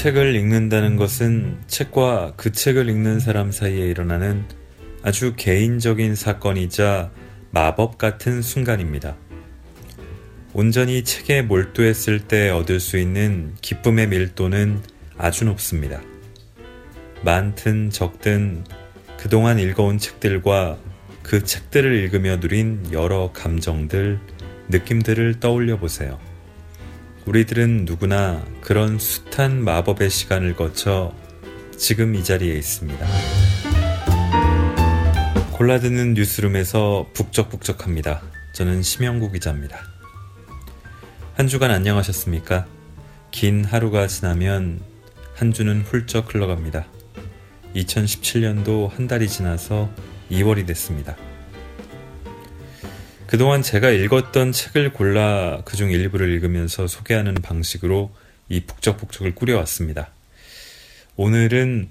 책을 읽는다는 것은 책과 그 책을 읽는 사람 사이에 일어나는 아주 개인적인 사건이자 마법 같은 순간입니다. 온전히 책에 몰두했을 때 얻을 수 있는 기쁨의 밀도는 아주 높습니다. 많든 적든 그동안 읽어온 책들과 그 책들을 읽으며 누린 여러 감정들, 느낌들을 떠올려 보세요. 우리들은 누구나 그런 숱한 마법의 시간을 거쳐 지금 이 자리에 있습니다. 골라드는 뉴스룸에서 북적북적합니다. 저는 심영구 기자입니다. 한 주간 안녕하셨습니까? 긴 하루가 지나면 한 주는 훌쩍 흘러갑니다. 2017년도 한 달이 지나서 2월이 됐습니다. 그동안 제가 읽었던 책을 골라 그중 일부를 읽으면서 소개하는 방식으로 이 북적북적을 꾸려왔습니다. 오늘은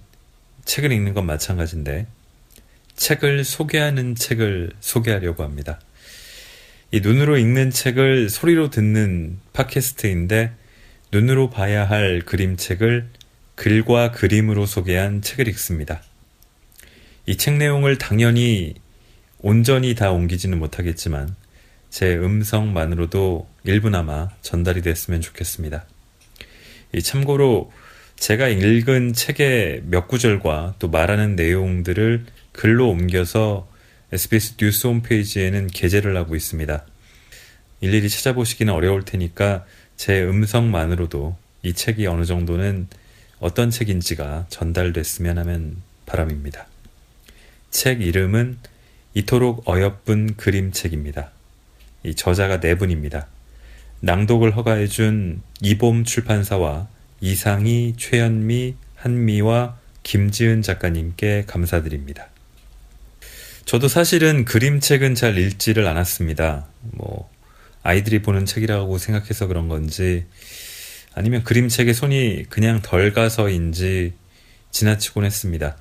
책을 읽는 건 마찬가지인데 책을 소개하는 책을 소개하려고 합니다. 이 눈으로 읽는 책을 소리로 듣는 팟캐스트인데 눈으로 봐야 할 그림책을 글과 그림으로 소개한 책을 읽습니다. 이 책 내용을 당연히 온전히 다 옮기지는 못하겠지만 제 음성만으로도 일부나마 전달이 됐으면 좋겠습니다. 참고로 제가 읽은 책의 몇 구절과 또 말하는 내용들을 글로 옮겨서 SBS 뉴스 홈페이지에는 게재를 하고 있습니다. 일일이 찾아보시기는 어려울 테니까 제 음성만으로도 이 책이 어느 정도는 어떤 책인지가 전달됐으면 하면 바람입니다. 책 이름은 이토록 어여쁜 그림책입니다. 이 저자가 네 분입니다. 낭독을 허가해준 이봄 출판사와 이상희, 최현미, 한미와 김지은 작가님께 감사드립니다. 저도 사실은 그림책은 잘 읽지를 않았습니다. 뭐, 아이들이 보는 책이라고 생각해서 그런 건지, 아니면 그림책에 손이 그냥 덜 가서인지 지나치곤 했습니다.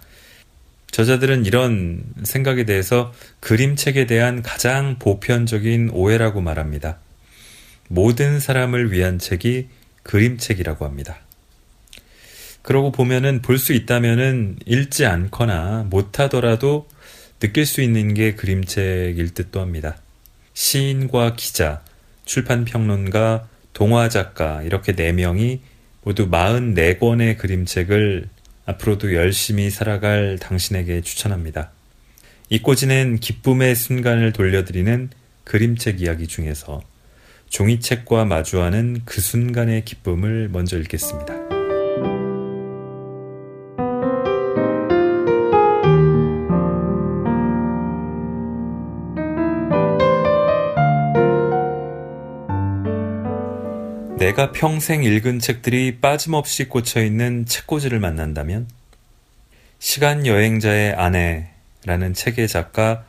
저자들은 이런 생각에 대해서 그림책에 대한 가장 보편적인 오해라고 말합니다. 모든 사람을 위한 책이 그림책이라고 합니다. 그러고 보면은 볼 수 있다면은 읽지 않거나 못하더라도 느낄 수 있는 게 그림책일 듯도 합니다. 시인과 기자, 출판평론가, 동화작가 이렇게 4명이 모두 44권의 그림책을 앞으로도 열심히 살아갈 당신에게 추천합니다. 잊고 지낸 기쁨의 순간을 돌려드리는 그림책 이야기 중에서 종이책과 마주하는 그 순간의 기쁨을 먼저 읽겠습니다. 내가 평생 읽은 책들이 빠짐없이 꽂혀 있는 책꽂이를 만난다면 시간 여행자의 아내라는 책의 작가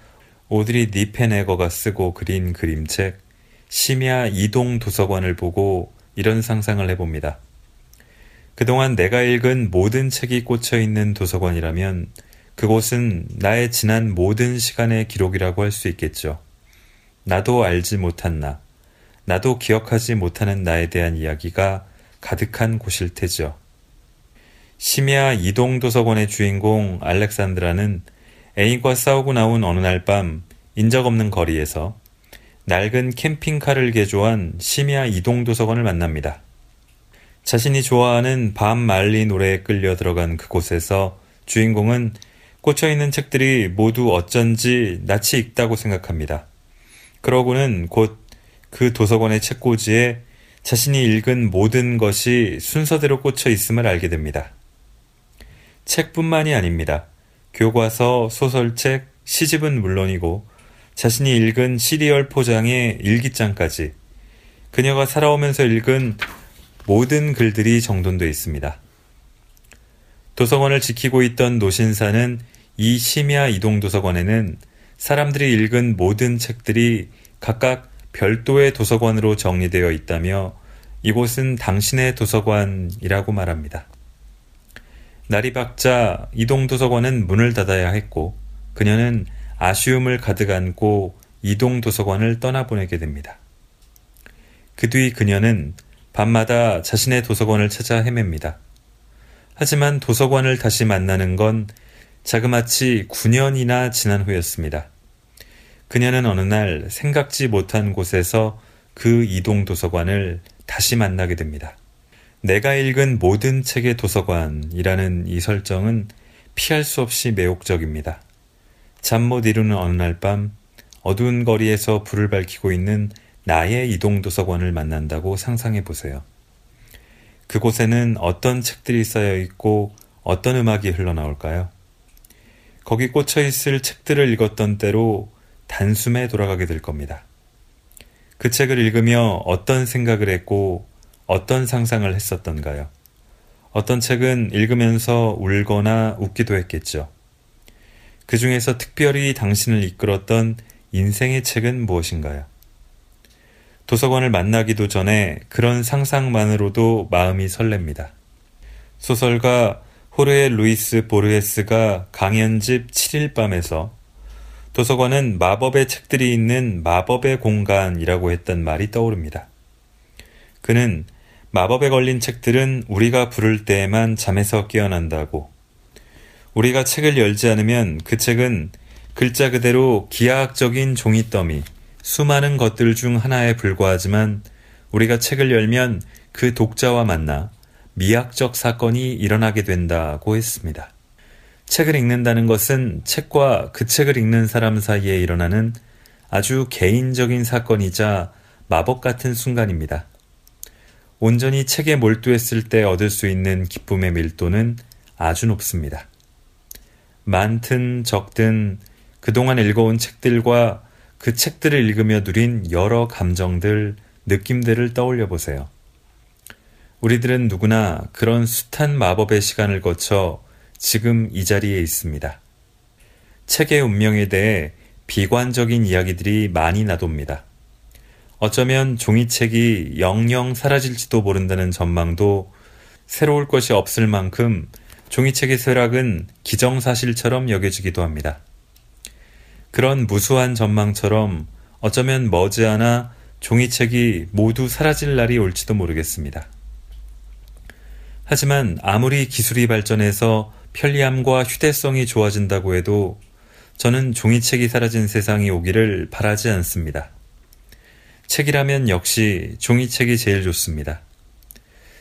오드리 니페네거가 쓰고 그린 그림책 심야 이동 도서관을 보고 이런 상상을 해봅니다. 그동안 내가 읽은 모든 책이 꽂혀 있는 도서관이라면 그곳은 나의 지난 모든 시간의 기록이라고 할 수 있겠죠. 나도 알지 못한 나, 나도 기억하지 못하는 나에 대한 이야기가 가득한 곳일 테죠. 심야 이동 도서관의 주인공 알렉산드라는 애인과 싸우고 나온 어느 날 밤 인적 없는 거리에서 낡은 캠핑카를 개조한 심야 이동 도서관을 만납니다. 자신이 좋아하는 밤 말리 노래에 끌려 들어간 그곳에서 주인공은 꽂혀있는 책들이 모두 어쩐지 낯이 익다고 생각합니다. 그러고는 곧 그 도서관의 책꽂이에 자신이 읽은 모든 것이 순서대로 꽂혀 있음을 알게 됩니다. 책뿐만이 아닙니다. 교과서, 소설책, 시집은 물론이고 자신이 읽은 시리얼 포장의 일기장까지 그녀가 살아오면서 읽은 모든 글들이 정돈되어 있습니다. 도서관을 지키고 있던 노신사는 이 심야 이동 도서관에는 사람들이 읽은 모든 책들이 각각 별도의 도서관으로 정리되어 있다며 이곳은 당신의 도서관이라고 말합니다. 날이 밝자 이동 도서관은 문을 닫아야 했고 그녀는 아쉬움을 가득 안고 이동 도서관을 떠나보내게 됩니다. 그 뒤 그녀는 밤마다 자신의 도서관을 찾아 헤맵니다. 하지만 도서관을 다시 만나는 건 자그마치 9년이나 지난 후였습니다. 그녀는 어느 날 생각지 못한 곳에서 그 이동 도서관을 다시 만나게 됩니다. 내가 읽은 모든 책의 도서관이라는 이 설정은 피할 수 없이 매혹적입니다. 잠 못 이루는 어느 날 밤 어두운 거리에서 불을 밝히고 있는 나의 이동 도서관을 만난다고 상상해 보세요. 그곳에는 어떤 책들이 쌓여 있고 어떤 음악이 흘러나올까요? 거기 꽂혀 있을 책들을 읽었던 때로 단숨에 돌아가게 될 겁니다. 그 책을 읽으며 어떤 생각을 했고 어떤 상상을 했었던가요? 어떤 책은 읽으면서 울거나 웃기도 했겠죠. 그 중에서 특별히 당신을 이끌었던 인생의 책은 무엇인가요? 도서관을 만나기도 전에 그런 상상만으로도 마음이 설렙니다. 소설가 호르에 루이스 보르헤스가 강연집 7일 밤에서 도서관은 마법의 책들이 있는 마법의 공간이라고 했던 말이 떠오릅니다. 그는 마법에 걸린 책들은 우리가 부를 때에만 잠에서 깨어난다고 우리가 책을 열지 않으면 그 책은 글자 그대로 기하학적인 종이더미, 수많은 것들 중 하나에 불과하지만 우리가 책을 열면 그 독자와 만나 미학적 사건이 일어나게 된다고 했습니다. 책을 읽는다는 것은 책과 그 책을 읽는 사람 사이에 일어나는 아주 개인적인 사건이자 마법 같은 순간입니다. 온전히 책에 몰두했을 때 얻을 수 있는 기쁨의 밀도는 아주 높습니다. 많든 적든 그동안 읽어온 책들과 그 책들을 읽으며 누린 여러 감정들, 느낌들을 떠올려 보세요. 우리들은 누구나 그런 숱한 마법의 시간을 거쳐 지금 이 자리에 있습니다. 책의 운명에 대해 비관적인 이야기들이 많이 나돕니다. 어쩌면 종이책이 영영 사라질지도 모른다는 전망도 새로울 것이 없을 만큼 종이책의 쇠락은 기정사실처럼 여겨지기도 합니다. 그런 무수한 전망처럼 어쩌면 머지않아 종이책이 모두 사라질 날이 올지도 모르겠습니다. 하지만 아무리 기술이 발전해서 편리함과 휴대성이 좋아진다고 해도 저는 종이책이 사라진 세상이 오기를 바라지 않습니다. 책이라면 역시 종이책이 제일 좋습니다.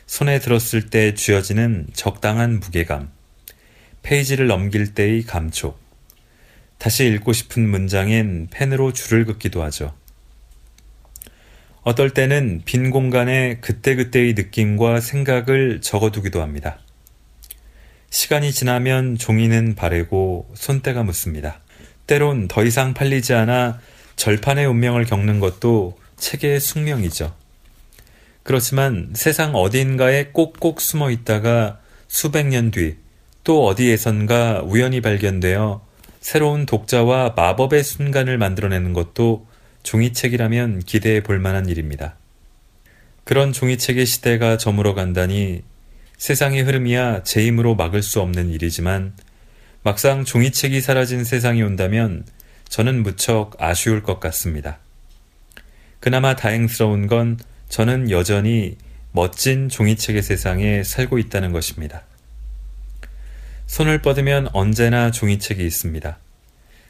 손에 들었을 때 쥐어지는 적당한 무게감, 페이지를 넘길 때의 감촉, 다시 읽고 싶은 문장엔 펜으로 줄을 긋기도 하죠. 어떨 때는 빈 공간에 그때그때의 느낌과 생각을 적어두기도 합니다. 시간이 지나면 종이는 바래고 손때가 묻습니다. 때론 더 이상 팔리지 않아 절판의 운명을 겪는 것도 책의 숙명이죠. 그렇지만 세상 어딘가에 꼭꼭 숨어 있다가 수백 년 뒤 또 어디에선가 우연히 발견되어 새로운 독자와 마법의 순간을 만들어내는 것도 종이책이라면 기대해 볼 만한 일입니다. 그런 종이책의 시대가 저물어 간다니 세상의 흐름이야 제 힘으로 막을 수 없는 일이지만 막상 종이책이 사라진 세상이 온다면 저는 무척 아쉬울 것 같습니다. 그나마 다행스러운 건 저는 여전히 멋진 종이책의 세상에 살고 있다는 것입니다. 손을 뻗으면 언제나 종이책이 있습니다.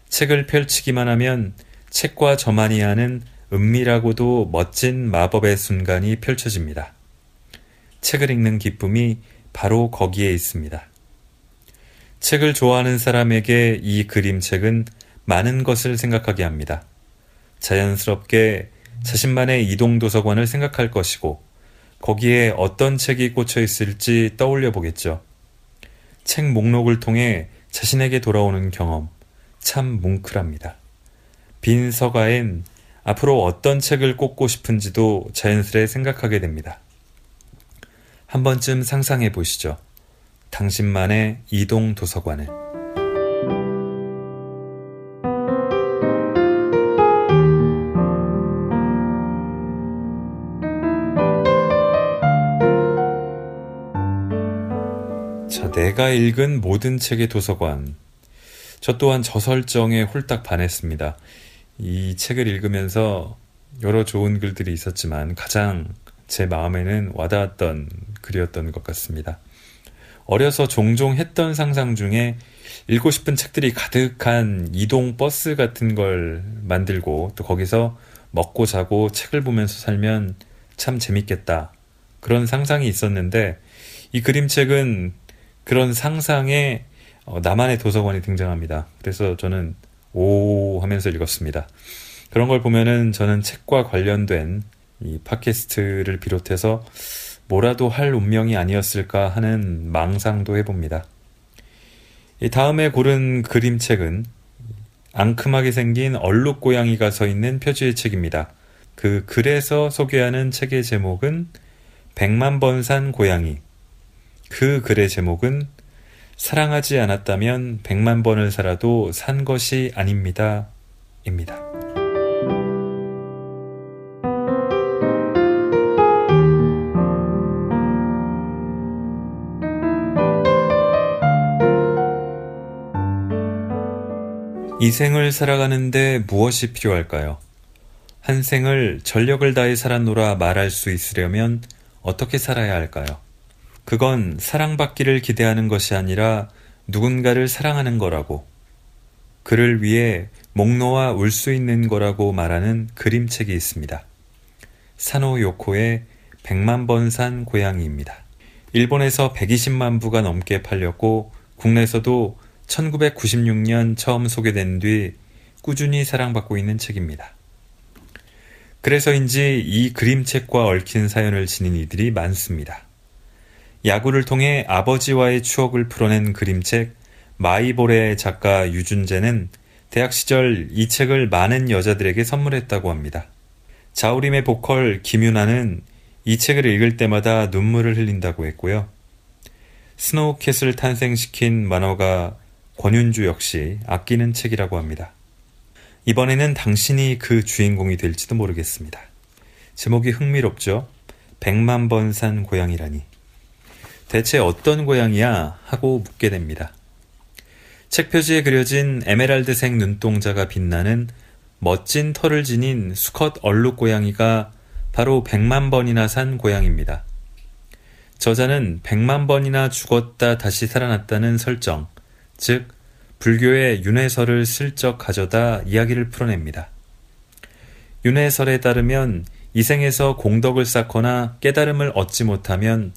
책을 펼치기만 하면 책과 저만이 하는 은밀하고도 멋진 마법의 순간이 펼쳐집니다. 책을 읽는 기쁨이 바로 거기에 있습니다. 책을 좋아하는 사람에게 이 그림책은 많은 것을 생각하게 합니다. 자연스럽게 자신만의 이동 도서관을 생각할 것이고 거기에 어떤 책이 꽂혀 있을지 떠올려 보겠죠. 책 목록을 통해 자신에게 돌아오는 경험, 참 뭉클합니다. 빈 서가엔 앞으로 어떤 책을 꽂고 싶은지도 자연스레 생각하게 됩니다. 한 번쯤 상상해 보시죠. 당신만의 이동 도서관을. 내가 읽은 모든 책의 도서관. 저 또한 저 설정에 홀딱 반했습니다. 이 책을 읽으면서 여러 좋은 글들이 있었지만 가장 제 마음에는 와닿았던 글이었던 것 같습니다. 어려서 종종 했던 상상 중에 읽고 싶은 책들이 가득한 이동 버스 같은 걸 만들고 또 거기서 먹고 자고 책을 보면서 살면 참 재밌겠다. 그런 상상이 있었는데 이 그림책은 그런 상상에 어, 나만의 도서관이 등장합니다. 그래서 저는 오 하면서 읽었습니다. 그런 걸 보면은 저는 책과 관련된 이 팟캐스트를 비롯해서 뭐라도 할 운명이 아니었을까 하는 망상도 해봅니다. 다음에 고른 그림책은 앙큼하게 생긴 얼룩 고양이가 서 있는 표지의 책입니다. 그 글에서 소개하는 책의 제목은 백만 번 산 고양이. 그 글의 제목은 사랑하지 않았다면 백만 번을 살아도 산 것이 아닙니다. 입니다. 이 생을 살아가는데 무엇이 필요할까요? 한 생을 전력을 다해 살았노라 말할 수 있으려면 어떻게 살아야 할까요? 그건 사랑받기를 기대하는 것이 아니라 누군가를 사랑하는 거라고, 그를 위해 목 놓아 울 수 있는 거라고 말하는 그림책이 있습니다. 사노 요코의 100만 번 산 고양이입니다. 일본에서 120만 부가 넘게 팔렸고 국내에서도 1996년 처음 소개된 뒤 꾸준히 사랑받고 있는 책입니다. 그래서인지 이 그림책과 얽힌 사연을 지닌 이들이 많습니다. 야구를 통해 아버지와의 추억을 풀어낸 그림책 마이볼의 작가 유준재는 대학 시절 이 책을 많은 여자들에게 선물했다고 합니다. 자우림의 보컬 김윤아는 이 책을 읽을 때마다 눈물을 흘린다고 했고요. 스노우캣을 탄생시킨 만화가 권윤주 역시 아끼는 책이라고 합니다. 이번에는 당신이 그 주인공이 될지도 모르겠습니다. 제목이 흥미롭죠? 백만 번 산 고양이라니. 대체 어떤 고양이야? 하고 묻게 됩니다. 책 표지에 그려진 에메랄드색 눈동자가 빛나는 멋진 털을 지닌 수컷 얼룩 고양이가 바로 백만 번이나 산 고양입니다. 저자는 백만 번이나 죽었다 다시 살아났다는 설정, 즉 불교의 윤회설을 슬쩍 가져다 이야기를 풀어냅니다. 윤회설에 따르면 이생에서 공덕을 쌓거나 깨달음을 얻지 못하면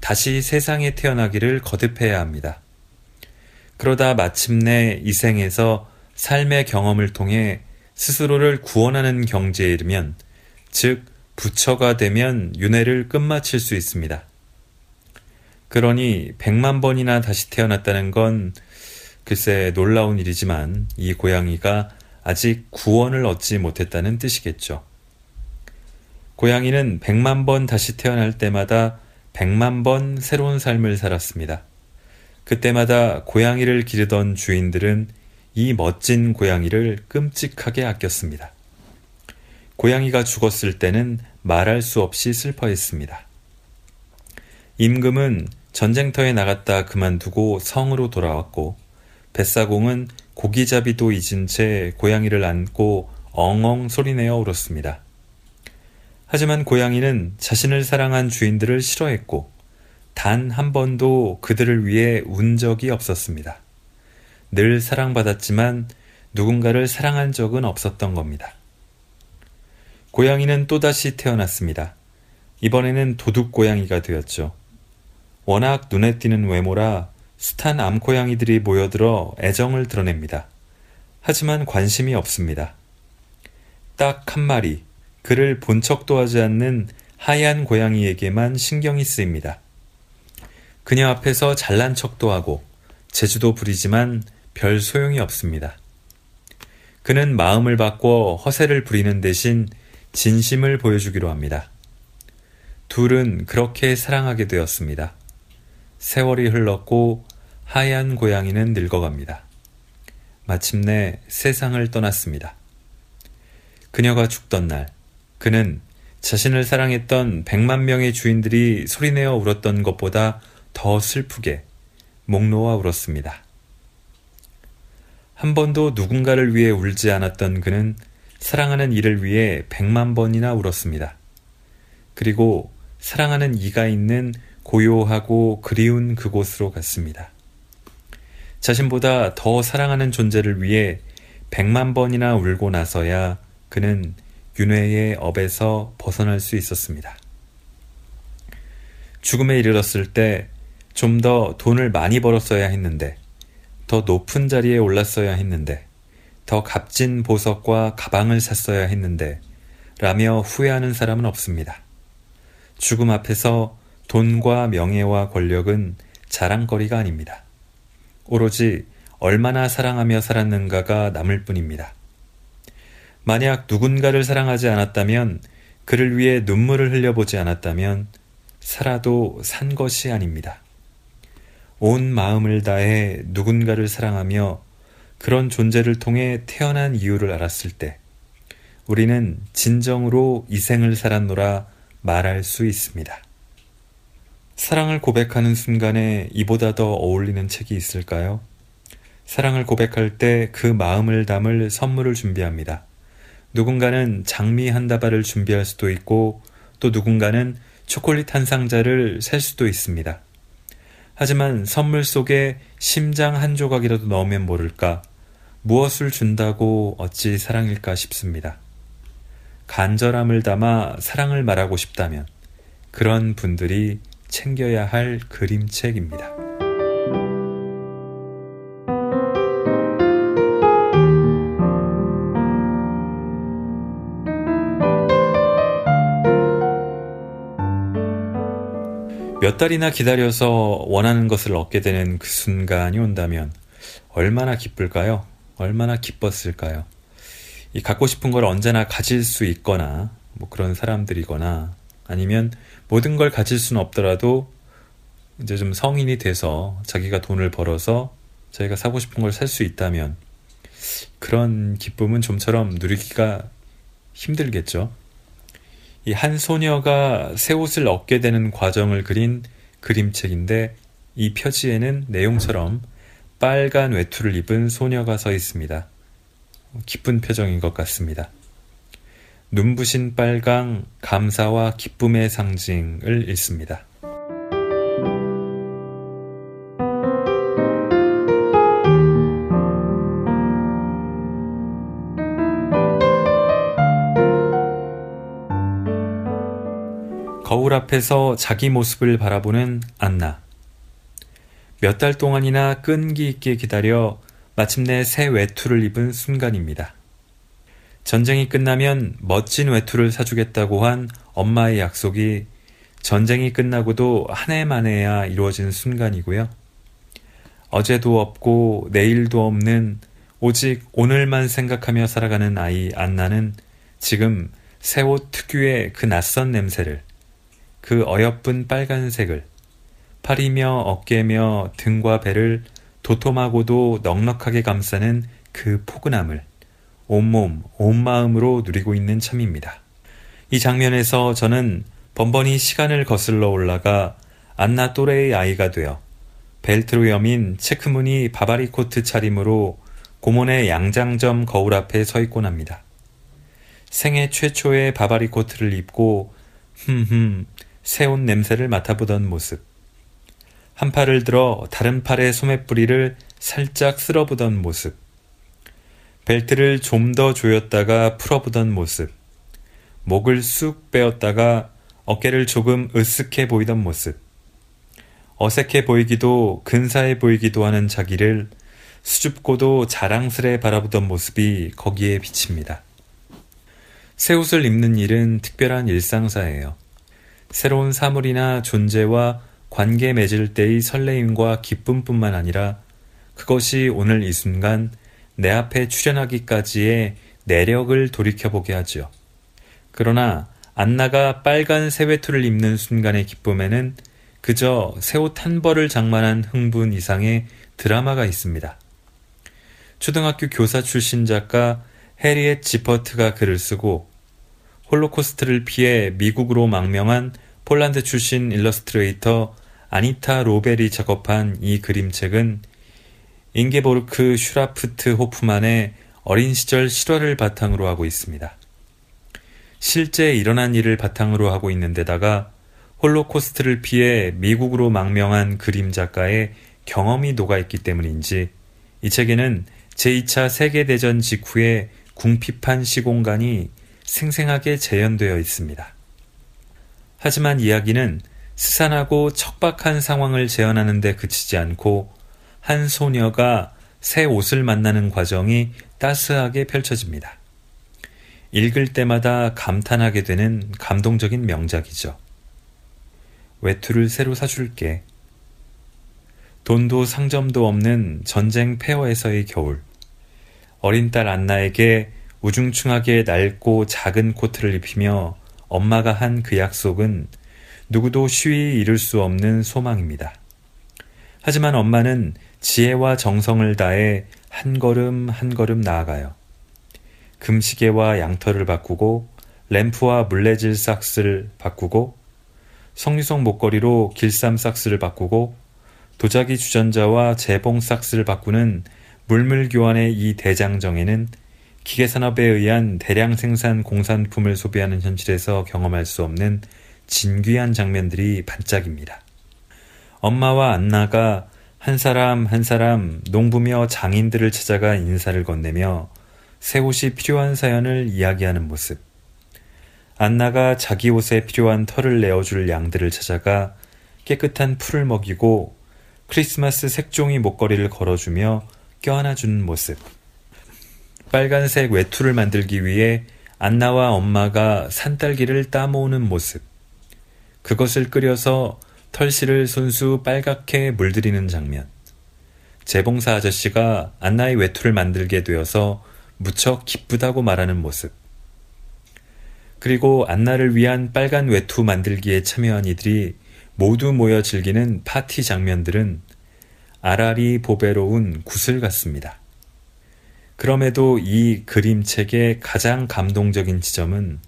다시 세상에 태어나기를 거듭해야 합니다. 그러다 마침내 이생에서 삶의 경험을 통해 스스로를 구원하는 경지에 이르면, 즉, 부처가 되면 윤회를 끝마칠 수 있습니다. 그러니 백만 번이나 다시 태어났다는 건 글쎄 놀라운 일이지만 이 고양이가 아직 구원을 얻지 못했다는 뜻이겠죠. 고양이는 백만 번 다시 태어날 때마다 백만 번 새로운 삶을 살았습니다. 그때마다 고양이를 기르던 주인들은 이 멋진 고양이를 끔찍하게 아꼈습니다. 고양이가 죽었을 때는 말할 수 없이 슬퍼했습니다. 임금은 전쟁터에 나갔다 그만두고 성으로 돌아왔고 뱃사공은 고기잡이도 잊은 채 고양이를 안고 엉엉 소리내어 울었습니다. 하지만 고양이는 자신을 사랑한 주인들을 싫어했고 단 한 번도 그들을 위해 운 적이 없었습니다. 늘 사랑받았지만 누군가를 사랑한 적은 없었던 겁니다. 고양이는 또다시 태어났습니다. 이번에는 도둑 고양이가 되었죠. 워낙 눈에 띄는 외모라 숱한 암고양이들이 모여들어 애정을 드러냅니다. 하지만 관심이 없습니다. 딱 한 마리, 그를 본 척도 하지 않는 하얀 고양이에게만 신경이 쓰입니다. 그녀 앞에서 잘난 척도 하고 제주도 부리지만 별 소용이 없습니다. 그는 마음을 바꿔 허세를 부리는 대신 진심을 보여주기로 합니다. 둘은 그렇게 사랑하게 되었습니다. 세월이 흘렀고 하얀 고양이는 늙어갑니다. 마침내 세상을 떠났습니다. 그녀가 죽던 날, 그는 자신을 사랑했던 백만 명의 주인들이 소리내어 울었던 것보다 더 슬프게 목 놓아 울었습니다. 한 번도 누군가를 위해 울지 않았던 그는 사랑하는 이를 위해 백만 번이나 울었습니다. 그리고 사랑하는 이가 있는 고요하고 그리운 그곳으로 갔습니다. 자신보다 더 사랑하는 존재를 위해 백만 번이나 울고 나서야 그는 윤회의 업에서 벗어날 수 있었습니다. 죽음에 이르렀을 때 좀 더 돈을 많이 벌었어야 했는데, 더 높은 자리에 올랐어야 했는데, 더 값진 보석과 가방을 샀어야 했는데, 라며 후회하는 사람은 없습니다. 죽음 앞에서 돈과 명예와 권력은 자랑거리가 아닙니다. 오로지 얼마나 사랑하며 살았는가가 남을 뿐입니다. 만약 누군가를 사랑하지 않았다면, 그를 위해 눈물을 흘려보지 않았다면, 살아도 산 것이 아닙니다. 온 마음을 다해 누군가를 사랑하며 그런 존재를 통해 태어난 이유를 알았을 때, 우리는 진정으로 이 생을 살았노라 말할 수 있습니다. 사랑을 고백하는 순간에 이보다 더 어울리는 책이 있을까요? 사랑을 고백할 때 그 마음을 담을 선물을 준비합니다. 누군가는 장미 한 다발을 준비할 수도 있고 또 누군가는 초콜릿 한 상자를 살 수도 있습니다. 하지만 선물 속에 심장 한 조각이라도 넣으면 모를까 무엇을 준다고 어찌 사랑일까 싶습니다. 간절함을 담아 사랑을 말하고 싶다면 그런 분들이 챙겨야 할 그림책입니다. 몇 달이나 기다려서 원하는 것을 얻게 되는 그 순간이 온다면 얼마나 기쁠까요? 얼마나 기뻤을까요? 이 갖고 싶은 걸 언제나 가질 수 있거나 뭐 그런 사람들이거나 아니면 모든 걸 가질 수는 없더라도 이제 좀 성인이 돼서 자기가 돈을 벌어서 자기가 사고 싶은 걸 살 수 있다면 그런 기쁨은 좀처럼 누리기가 힘들겠죠. 이 한 소녀가 새 옷을 얻게 되는 과정을 그린 그림책인데 이 표지에는 내용처럼 빨간 외투를 입은 소녀가 서 있습니다. 기쁜 표정인 것 같습니다. 눈부신 빨강 감사와 기쁨의 상징을 읽습니다. 거울 앞에서 자기 모습을 바라보는 안나. 몇 달 동안이나 끈기 있게 기다려 마침내 새 외투를 입은 순간입니다. 전쟁이 끝나면 멋진 외투를 사주겠다고 한 엄마의 약속이 전쟁이 끝나고도 한 해 만에야 이루어진 순간이고요. 어제도 없고 내일도 없는 오직 오늘만 생각하며 살아가는 아이 안나는 지금 새 옷 특유의 그 낯선 냄새를 그 어여쁜 빨간색을 팔이며 어깨며 등과 배를 도톰하고도 넉넉하게 감싸는 그 포근함을 온몸, 온마음으로 누리고 있는 참입니다. 이 장면에서 저는 번번이 시간을 거슬러 올라가 안나 또래의 아이가 되어 벨트로 여민 체크무늬 바바리 코트 차림으로 고몬의 양장점 거울 앞에 서 있곤 합니다. 생애 최초의 바바리 코트를 입고 흠흠 새옷 냄새를 맡아보던 모습. 한 팔을 들어 다른 팔의 소매뿌리를 살짝 쓸어보던 모습. 벨트를 좀 더 조였다가 풀어보던 모습. 목을 쑥 빼었다가 어깨를 조금 으쓱해 보이던 모습. 어색해 보이기도 근사해 보이기도 하는 자기를 수줍고도 자랑스레 바라보던 모습이 거기에 비칩니다. 새 옷을 입는 일은 특별한 일상사예요. 새로운 사물이나 존재와 관계 맺을 때의 설레임과 기쁨뿐만 아니라 그것이 오늘 이 순간 내 앞에 출현하기까지의 내력을 돌이켜보게 하지요. 그러나 안나가 빨간 새외투를 입는 순간의 기쁨에는 그저 새 옷 한 벌을 장만한 흥분 이상의 드라마가 있습니다. 초등학교 교사 출신 작가 해리엣 지퍼트가 글을 쓰고 홀로코스트를 피해 미국으로 망명한 폴란드 출신 일러스트레이터 아니타 로벨이 작업한 이 그림책은 잉게보르크 슈라프트 호프만의 어린 시절 실화를 바탕으로 하고 있습니다. 실제 일어난 일을 바탕으로 하고 있는데다가 홀로코스트를 피해 미국으로 망명한 그림 작가의 경험이 녹아있기 때문인지 이 책에는 제2차 세계대전 직후의 궁핍한 시공간이 생생하게 재현되어 있습니다. 하지만 이야기는 스산하고 척박한 상황을 재현하는 데 그치지 않고 한 소녀가 새 옷을 만나는 과정이 따스하게 펼쳐집니다. 읽을 때마다 감탄하게 되는 감동적인 명작이죠. 외투를 새로 사줄게. 돈도 상점도 없는 전쟁 폐허에서의 겨울. 어린 딸 안나에게 우중충하게 낡고 작은 코트를 입히며 엄마가 한 그 약속은 누구도 쉬이 이룰 수 없는 소망입니다. 하지만 엄마는 지혜와 정성을 다해 한 걸음 한 걸음 나아가요. 금시계와 양털을 바꾸고 램프와 물레질 삭스를 바꾸고 성유성 목걸이로 길쌈 삭스를 바꾸고 도자기 주전자와 재봉 삭스를 바꾸는 물물 교환의 이 대장정에는 기계 산업에 의한 대량 생산 공산품을 소비하는 현실에서 경험할 수 없는 진귀한 장면들이 반짝입니다. 엄마와 안나가 한 사람 한 사람 농부며 장인들을 찾아가 인사를 건네며 새 옷이 필요한 사연을 이야기하는 모습. 안나가 자기 옷에 필요한 털을 내어줄 양들을 찾아가 깨끗한 풀을 먹이고 크리스마스 색종이 목걸이를 걸어주며 껴안아주는 모습. 빨간색 외투를 만들기 위해 안나와 엄마가 산딸기를 따모으는 모습. 그것을 끓여서 털실을 손수 빨갛게 물들이는 장면. 재봉사 아저씨가 안나의 외투를 만들게 되어서 무척 기쁘다고 말하는 모습. 그리고 안나를 위한 빨간 외투 만들기에 참여한 이들이 모두 모여 즐기는 파티 장면들은 아라리 보배로운 구슬 같습니다. 그럼에도 이 그림책의 가장 감동적인 지점은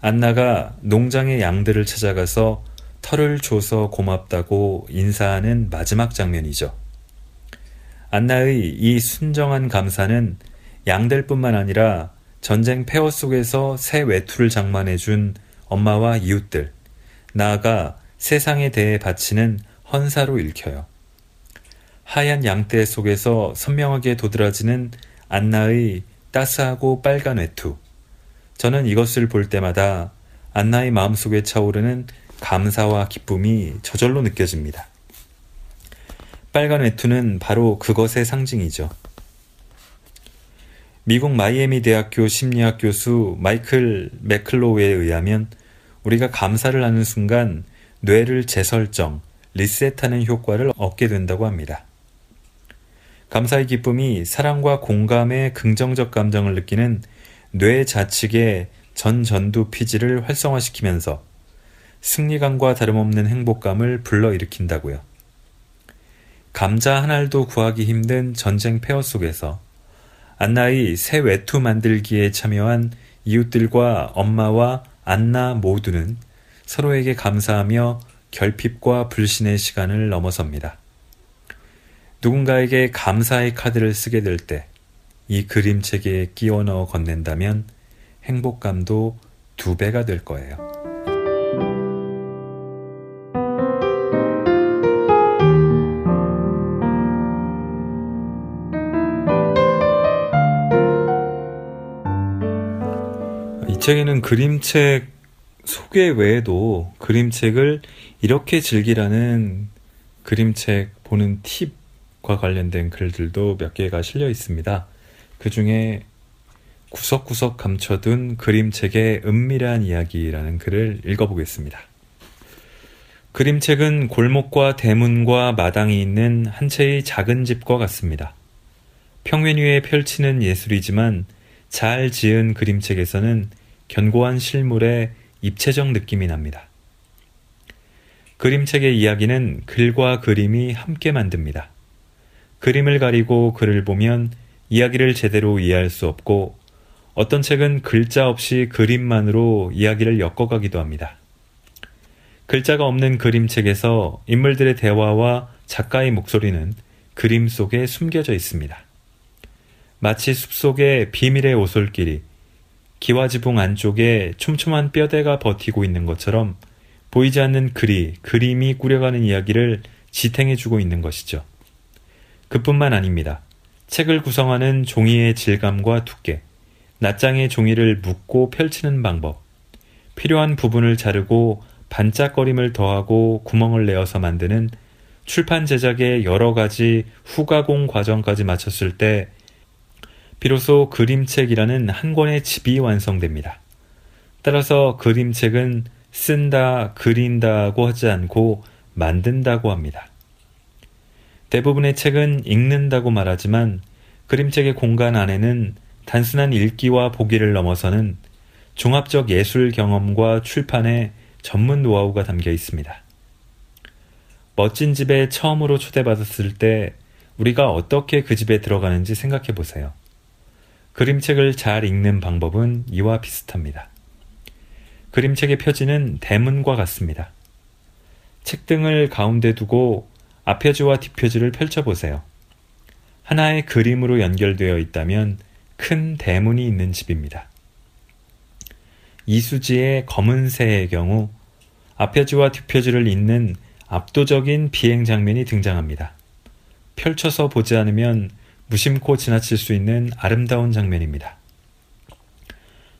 안나가 농장의 양들을 찾아가서 털을 줘서 고맙다고 인사하는 마지막 장면이죠. 안나의 이 순정한 감사는 양들뿐만 아니라 전쟁 폐허 속에서 새 외투를 장만해준 엄마와 이웃들, 나아가 세상에 대해 바치는 헌사로 읽혀요. 하얀 양떼 속에서 선명하게 도드라지는 안나의 따스하고 빨간 외투. 저는 이것을 볼 때마다 안나의 마음속에 차오르는 감사와 기쁨이 저절로 느껴집니다. 빨간 외투는 바로 그것의 상징이죠. 미국 마이애미 대학교 심리학 교수 마이클 맥클로우에 의하면 우리가 감사를 하는 순간 뇌를 재설정, 리셋하는 효과를 얻게 된다고 합니다. 감사의 기쁨이 사랑과 공감의 긍정적 감정을 느끼는 뇌 좌측의 전전두 피지를 활성화시키면서 승리감과 다름없는 행복감을 불러일으킨다고요. 감자 한 알도 구하기 힘든 전쟁 폐허 속에서 안나의 새 외투 만들기에 참여한 이웃들과 엄마와 안나 모두는 서로에게 감사하며 결핍과 불신의 시간을 넘어섭니다. 누군가에게 감사의 카드를 쓰게 될 때 이 그림책에 끼워 넣어 건넨다면 행복감도 두 배가 될 거예요. 책에는 그림책 소개 외에도 그림책을 이렇게 즐기라는 그림책 보는 팁과 관련된 글들도 몇 개가 실려 있습니다. 그 중에 구석구석 감춰둔 그림책의 은밀한 이야기라는 글을 읽어보겠습니다. 그림책은 골목과 대문과 마당이 있는 한 채의 작은 집과 같습니다. 평면 위에 펼치는 예술이지만 잘 지은 그림책에서는 견고한 실물의 입체적 느낌이 납니다. 그림책의 이야기는 글과 그림이 함께 만듭니다. 그림을 가리고 글을 보면 이야기를 제대로 이해할 수 없고 어떤 책은 글자 없이 그림만으로 이야기를 엮어가기도 합니다. 글자가 없는 그림책에서 인물들의 대화와 작가의 목소리는 그림 속에 숨겨져 있습니다. 마치 숲속의 비밀의 오솔길이 기와 지붕 안쪽에 촘촘한 뼈대가 버티고 있는 것처럼 보이지 않는 글이, 그림이 꾸려가는 이야기를 지탱해주고 있는 것이죠. 그뿐만 아닙니다. 책을 구성하는 종이의 질감과 두께, 낱장의 종이를 묶고 펼치는 방법, 필요한 부분을 자르고 반짝거림을 더하고 구멍을 내어서 만드는 출판 제작의 여러 가지 후가공 과정까지 마쳤을 때 비로소 그림책이라는 한 권의 집이 완성됩니다. 따라서 그림책은 쓴다, 그린다고 하지 않고 만든다고 합니다. 대부분의 책은 읽는다고 말하지만 그림책의 공간 안에는 단순한 읽기와 보기를 넘어서는 종합적 예술 경험과 출판의 전문 노하우가 담겨 있습니다. 멋진 집에 처음으로 초대받았을 때 우리가 어떻게 그 집에 들어가는지 생각해 보세요. 그림책을 잘 읽는 방법은 이와 비슷합니다. 그림책의 표지는 대문과 같습니다. 책등을 가운데 두고 앞표지와 뒷표지를 펼쳐보세요. 하나의 그림으로 연결되어 있다면 큰 대문이 있는 집입니다. 이수지의 검은 새의 경우 앞표지와 뒷표지를 잇는 압도적인 비행 장면이 등장합니다. 펼쳐서 보지 않으면 무심코 지나칠 수 있는 아름다운 장면입니다.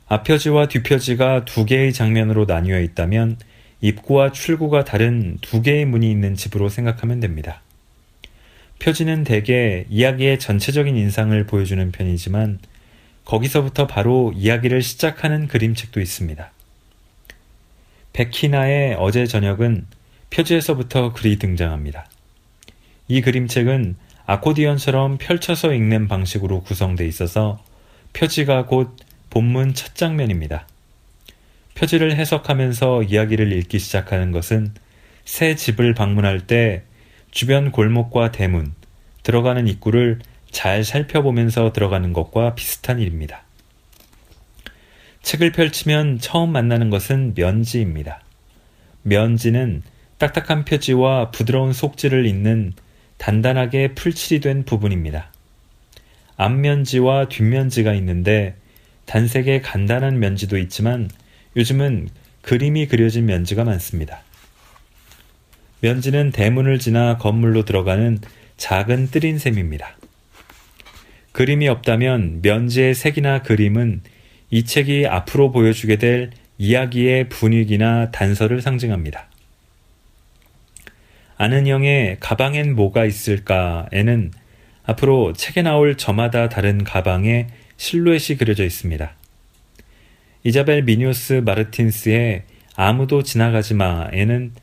앞표지와 뒷표지가 두 개의 장면으로 나뉘어 있다면 입구와 출구가 다른 두 개의 문이 있는 집으로 생각하면 됩니다. 표지는 대개 이야기의 전체적인 인상을 보여주는 편이지만 거기서부터 바로 이야기를 시작하는 그림책도 있습니다. 백희나의 어제 저녁은 표지에서부터 글이 등장합니다. 이 그림책은 아코디언처럼 펼쳐서 읽는 방식으로 구성되어 있어서 표지가 곧 본문 첫 장면입니다. 표지를 해석하면서 이야기를 읽기 시작하는 것은 새 집을 방문할 때 주변 골목과 대문, 들어가는 입구를 잘 살펴보면서 들어가는 것과 비슷한 일입니다. 책을 펼치면 처음 만나는 것은 면지입니다. 면지는 딱딱한 표지와 부드러운 속지를 잇는 단단하게 풀칠이 된 부분입니다. 앞면지와 뒷면지가 있는데 단색의 간단한 면지도 있지만 요즘은 그림이 그려진 면지가 많습니다. 면지는 대문을 지나 건물로 들어가는 작은 뜰인 셈입니다. 그림이 없다면 면지의 색이나 그림은 이 책이 앞으로 보여주게 될 이야기의 분위기나 단서를 상징합니다. 아는 형의 가방엔 뭐가 있을까에는 앞으로 책에 나올 저마다 다른 가방에 실루엣이 그려져 있습니다. 이자벨 미뉴스 마르틴스의 아무도 지나가지 마에는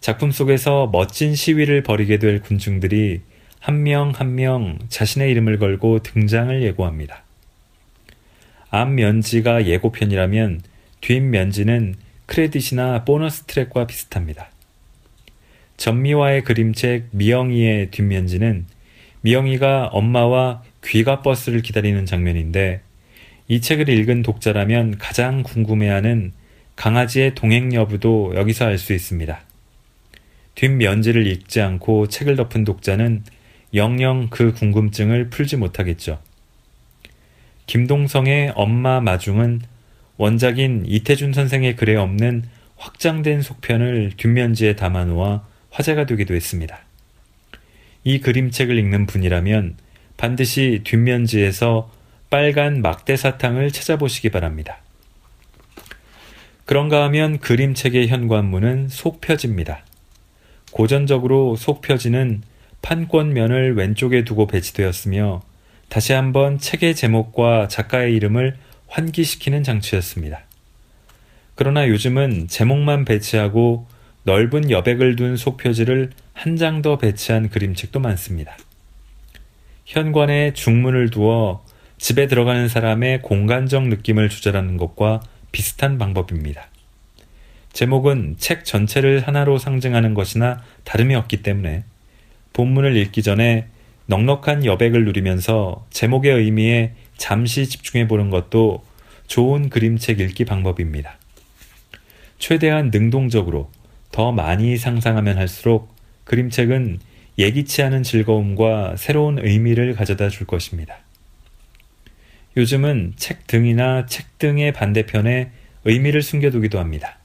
작품 속에서 멋진 시위를 벌이게 될 군중들이 한 명 한명 자신의 이름을 걸고 등장을 예고합니다. 앞 면지가 예고편이라면 뒷 면지는 크레딧이나 보너스 트랙과 비슷합니다. 전미화의 그림책 미영이의 뒷면지는 미영이가 엄마와 귀가 버스를 기다리는 장면인데 이 책을 읽은 독자라면 가장 궁금해하는 강아지의 동행 여부도 여기서 알 수 있습니다. 뒷면지를 읽지 않고 책을 덮은 독자는 영영 그 궁금증을 풀지 못하겠죠. 김동성의 엄마 마중은 원작인 이태준 선생의 글에 없는 확장된 속편을 뒷면지에 담아놓아 화제가 되기도 했습니다. 이 그림책을 읽는 분이라면 반드시 뒷면지에서 빨간 막대 사탕을 찾아보시기 바랍니다. 그런가 하면 그림책의 현관문은 속표지입니다. 고전적으로 속표지는 판권면을 왼쪽에 두고 배치되었으며 다시 한번 책의 제목과 작가의 이름을 환기시키는 장치였습니다. 그러나 요즘은 제목만 배치하고 넓은 여백을 둔 속표지를 한 장 더 배치한 그림책도 많습니다. 현관에 중문을 두어 집에 들어가는 사람의 공간적 느낌을 조절하는 것과 비슷한 방법입니다. 제목은 책 전체를 하나로 상징하는 것이나 다름이 없기 때문에 본문을 읽기 전에 넉넉한 여백을 누리면서 제목의 의미에 잠시 집중해 보는 것도 좋은 그림책 읽기 방법입니다. 최대한 능동적으로 더 많이 상상하면 할수록 그림책은 예기치 않은 즐거움과 새로운 의미를 가져다 줄 것입니다. 요즘은 책 등이나 책 등의 반대편에 의미를 숨겨두기도 합니다.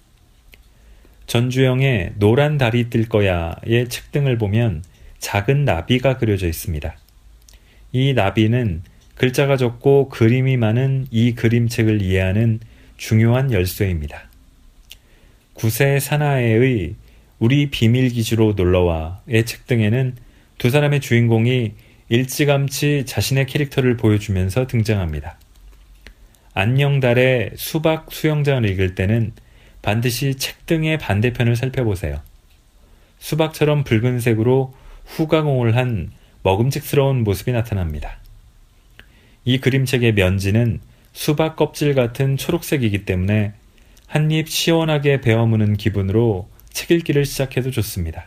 전주영의 노란 달이 뜰 거야의 책 등을 보면 작은 나비가 그려져 있습니다. 이 나비는 글자가 적고 그림이 많은 이 그림책을 이해하는 중요한 열쇠입니다. 구세 사나에의 우리 비밀 기지로 놀러와의 책 등에는 두 사람의 주인공이 일찌감치 자신의 캐릭터를 보여주면서 등장합니다. 안녕달의 수박 수영장을 읽을 때는 반드시 책 등의 반대편을 살펴보세요. 수박처럼 붉은색으로 후가공을 한 먹음직스러운 모습이 나타납니다. 이 그림책의 면지는 수박 껍질 같은 초록색이기 때문에 한 입 시원하게 베어무는 기분으로 책 읽기를 시작해도 좋습니다.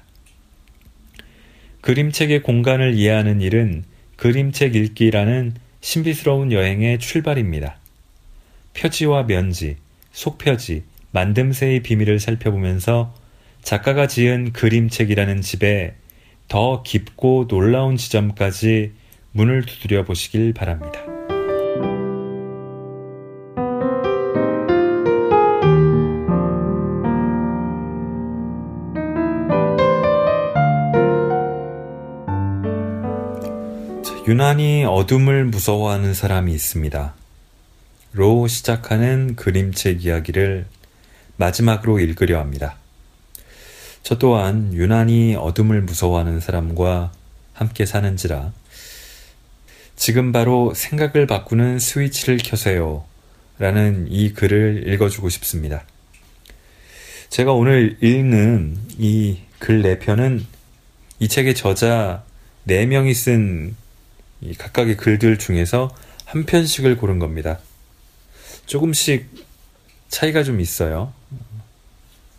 그림책의 공간을 이해하는 일은 그림책 읽기라는 신비스러운 여행의 출발입니다. 표지와 면지, 속표지, 만듦새의 비밀을 살펴보면서 작가가 지은 그림책이라는 집에 더 깊고 놀라운 지점까지 문을 두드려 보시길 바랍니다. 유난히 어둠을 무서워하는 사람이 있습니다. 로 시작하는 그림책 이야기를 마지막으로 읽으려 합니다. 저 또한 유난히 어둠을 무서워하는 사람과 함께 사는지라 지금 바로 생각을 바꾸는 스위치를 켜세요. 라는 이 글을 읽어주고 싶습니다. 제가 오늘 읽는 이 글 4편은 이 책의 저자 4명이 쓴 각각의 글들 중에서 한 편씩을 고른 겁니다. 조금씩 차이가 좀 있어요.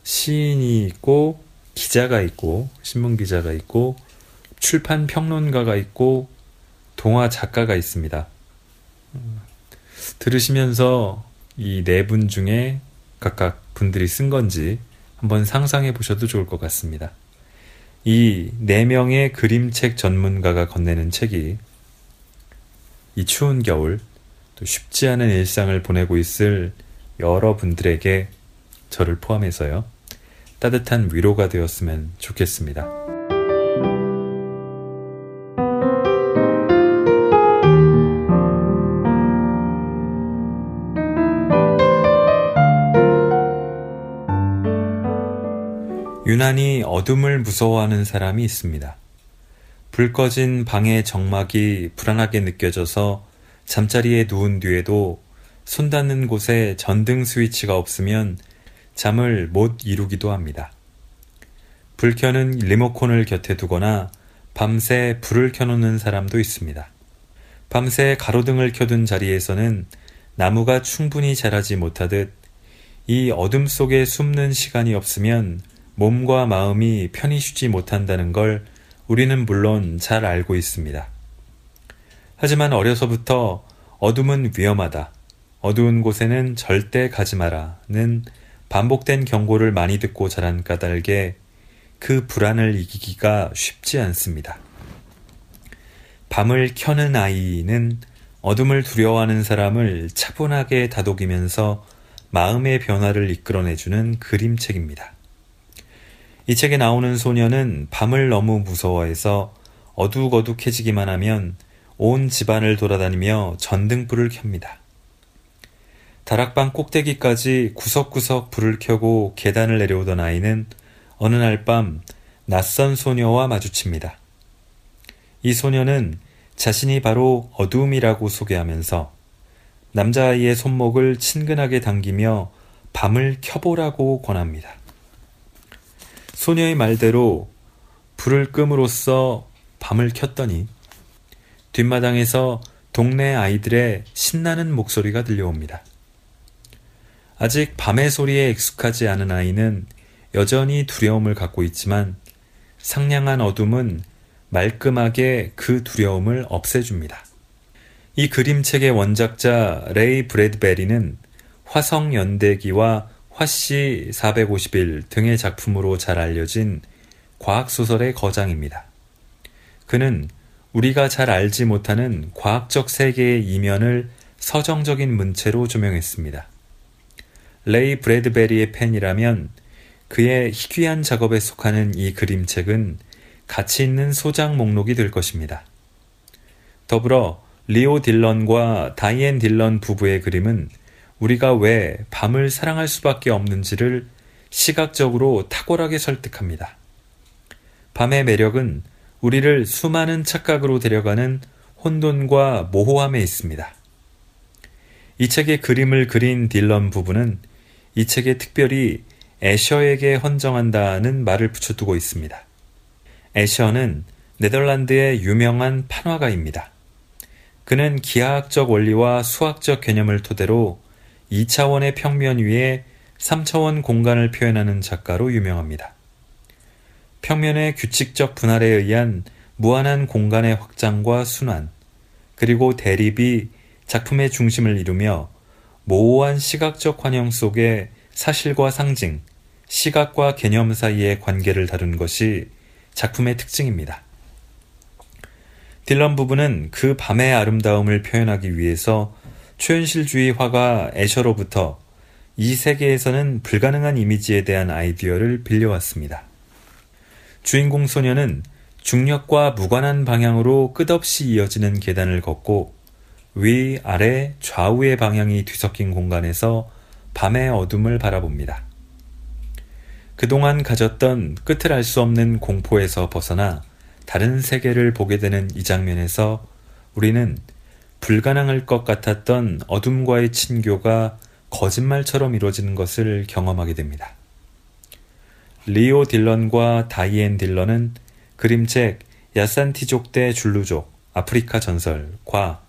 시인이 있고 기자가 있고 신문 기자가 있고 출판 평론가가 있고 동화 작가가 있습니다. 들으시면서 이 네 분 중에 각각 분들이 쓴 건지 한번 상상해 보셔도 좋을 것 같습니다. 이 네 명의 그림책 전문가가 건네는 책이 이 추운 겨울 또 쉽지 않은 일상을 보내고 있을 여러분들에게 저를 포함해서요. 따뜻한 위로가 되었으면 좋겠습니다. 유난히 어둠을 무서워하는 사람이 있습니다. 불 꺼진 방의 정막이 불안하게 느껴져서 잠자리에 누운 뒤에도 손 닿는 곳에 전등 스위치가 없으면 잠을 못 이루기도 합니다. 불 켜는 리모컨을 곁에 두거나 밤새 불을 켜놓는 사람도 있습니다. 밤새 가로등을 켜둔 자리에서는 나무가 충분히 자라지 못하듯 이 어둠 속에 숨는 시간이 없으면 몸과 마음이 편히 쉬지 못한다는 걸 우리는 물론 잘 알고 있습니다. 하지만 어려서부터 어둠은 위험하다. 어두운 곳에는 절대 가지 마라는 반복된 경고를 많이 듣고 자란 까닭에 그 불안을 이기기가 쉽지 않습니다. 밤을 켜는 아이는 어둠을 두려워하는 사람을 차분하게 다독이면서 마음의 변화를 이끌어내주는 그림책입니다. 이 책에 나오는 소녀는 밤을 너무 무서워해서 어둑어둑해지기만 하면 온 집안을 돌아다니며 전등불을 켭니다. 다락방 꼭대기까지 구석구석 불을 켜고 계단을 내려오던 아이는 어느 날 밤 낯선 소녀와 마주칩니다. 이 소녀는 자신이 바로 어둠이라고 소개하면서 남자아이의 손목을 친근하게 당기며 밤을 켜보라고 권합니다. 소녀의 말대로 불을 끔으로써 밤을 켰더니 뒷마당에서 동네 아이들의 신나는 목소리가 들려옵니다. 아직 밤의 소리에 익숙하지 않은 아이는 여전히 두려움을 갖고 있지만 상냥한 어둠은 말끔하게 그 두려움을 없애줍니다. 이 그림책의 원작자 레이 브래드베리는 화성 연대기와 화씨 451 등의 작품으로 잘 알려진 과학소설의 거장입니다. 그는 우리가 잘 알지 못하는 과학적 세계의 이면을 서정적인 문체로 조명했습니다. 레이 브래드베리의 팬이라면 그의 희귀한 작업에 속하는 이 그림책은 가치 있는 소장 목록이 될 것입니다. 더불어 리오 딜런과 다이앤 딜런 부부의 그림은 우리가 왜 밤을 사랑할 수밖에 없는지를 시각적으로 탁월하게 설득합니다. 밤의 매력은 우리를 수많은 착각으로 데려가는 혼돈과 모호함에 있습니다. 이 책의 그림을 그린 딜런 부부는 이 책에 특별히 애셔에게 헌정한다는 말을 붙여두고 있습니다. 애셔는 네덜란드의 유명한 판화가입니다. 그는 기하학적 원리와 수학적 개념을 토대로 2차원의 평면 위에 3차원 공간을 표현하는 작가로 유명합니다. 평면의 규칙적 분할에 의한 무한한 공간의 확장과 순환, 그리고 대립이 작품의 중심을 이루며 모호한 시각적 환영 속에 사실과 상징, 시각과 개념 사이의 관계를 다룬 것이 작품의 특징입니다. 딜런 부부는 그 밤의 아름다움을 표현하기 위해서 초현실주의 화가 애셔로부터 이 세계에서는 불가능한 이미지에 대한 아이디어를 빌려왔습니다. 주인공 소녀는 중력과 무관한 방향으로 끝없이 이어지는 계단을 걷고 위, 아래, 좌우의 방향이 뒤섞인 공간에서 밤의 어둠을 바라봅니다. 그동안 가졌던 끝을 알 수 없는 공포에서 벗어나 다른 세계를 보게 되는 이 장면에서 우리는 불가능할 것 같았던 어둠과의 친교가 거짓말처럼 이루어지는 것을 경험하게 됩니다. 리오 딜런과 다이앤 딜런은 그림책 야산티족 대 줄루족 아프리카 전설과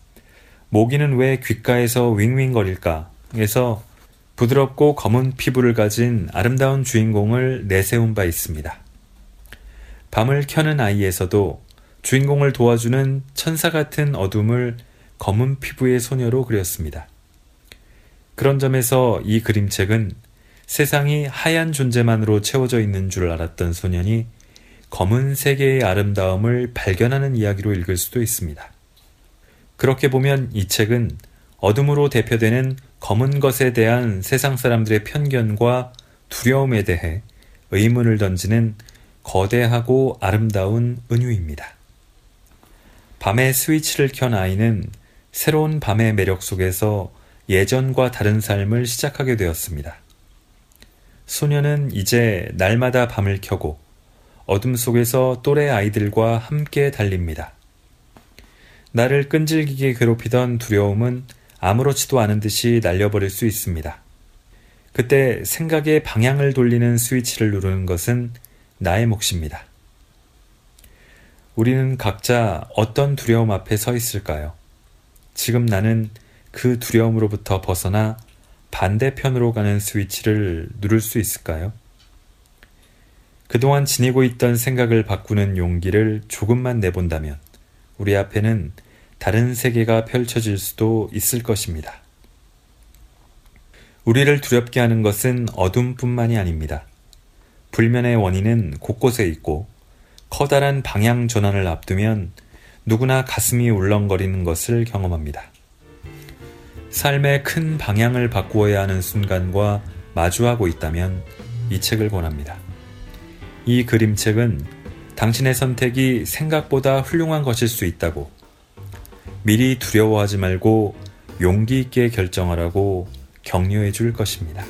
모기는 왜 귓가에서 윙윙거릴까? 에서 부드럽고 검은 피부를 가진 아름다운 주인공을 내세운 바 있습니다. 밤을 켜는 아이에서도 주인공을 도와주는 천사 같은 어둠을 검은 피부의 소녀로 그렸습니다. 그런 점에서 이 그림책은 세상이 하얀 존재만으로 채워져 있는 줄 알았던 소년이 검은 세계의 아름다움을 발견하는 이야기로 읽을 수도 있습니다. 그렇게 보면 이 책은 어둠으로 대표되는 검은 것에 대한 세상 사람들의 편견과 두려움에 대해 의문을 던지는 거대하고 아름다운 은유입니다. 밤에 스위치를 켠 아이는 새로운 밤의 매력 속에서 예전과 다른 삶을 시작하게 되었습니다. 소녀는 이제 날마다 밤을 켜고 어둠 속에서 또래 아이들과 함께 달립니다. 나를 끈질기게 괴롭히던 두려움은 아무렇지도 않은 듯이 날려버릴 수 있습니다. 그때 생각의 방향을 돌리는 스위치를 누르는 것은 나의 몫입니다. 우리는 각자 어떤 두려움 앞에 서 있을까요? 지금 나는 그 두려움으로부터 벗어나 반대편으로 가는 스위치를 누를 수 있을까요? 그동안 지니고 있던 생각을 바꾸는 용기를 조금만 내본다면 우리 앞에는 다른 세계가 펼쳐질 수도 있을 것입니다. 우리를 두렵게 하는 것은 어둠뿐만이 아닙니다. 불면의 원인은 곳곳에 있고 커다란 방향 전환을 앞두면 누구나 가슴이 울렁거리는 것을 경험합니다. 삶의 큰 방향을 바꾸어야 하는 순간과 마주하고 있다면 이 책을 권합니다. 이 그림책은 당신의 선택이 생각보다 훌륭한 것일 수 있다고 미리 두려워하지 말고 용기 있게 결정하라고 격려해 줄 것입니다.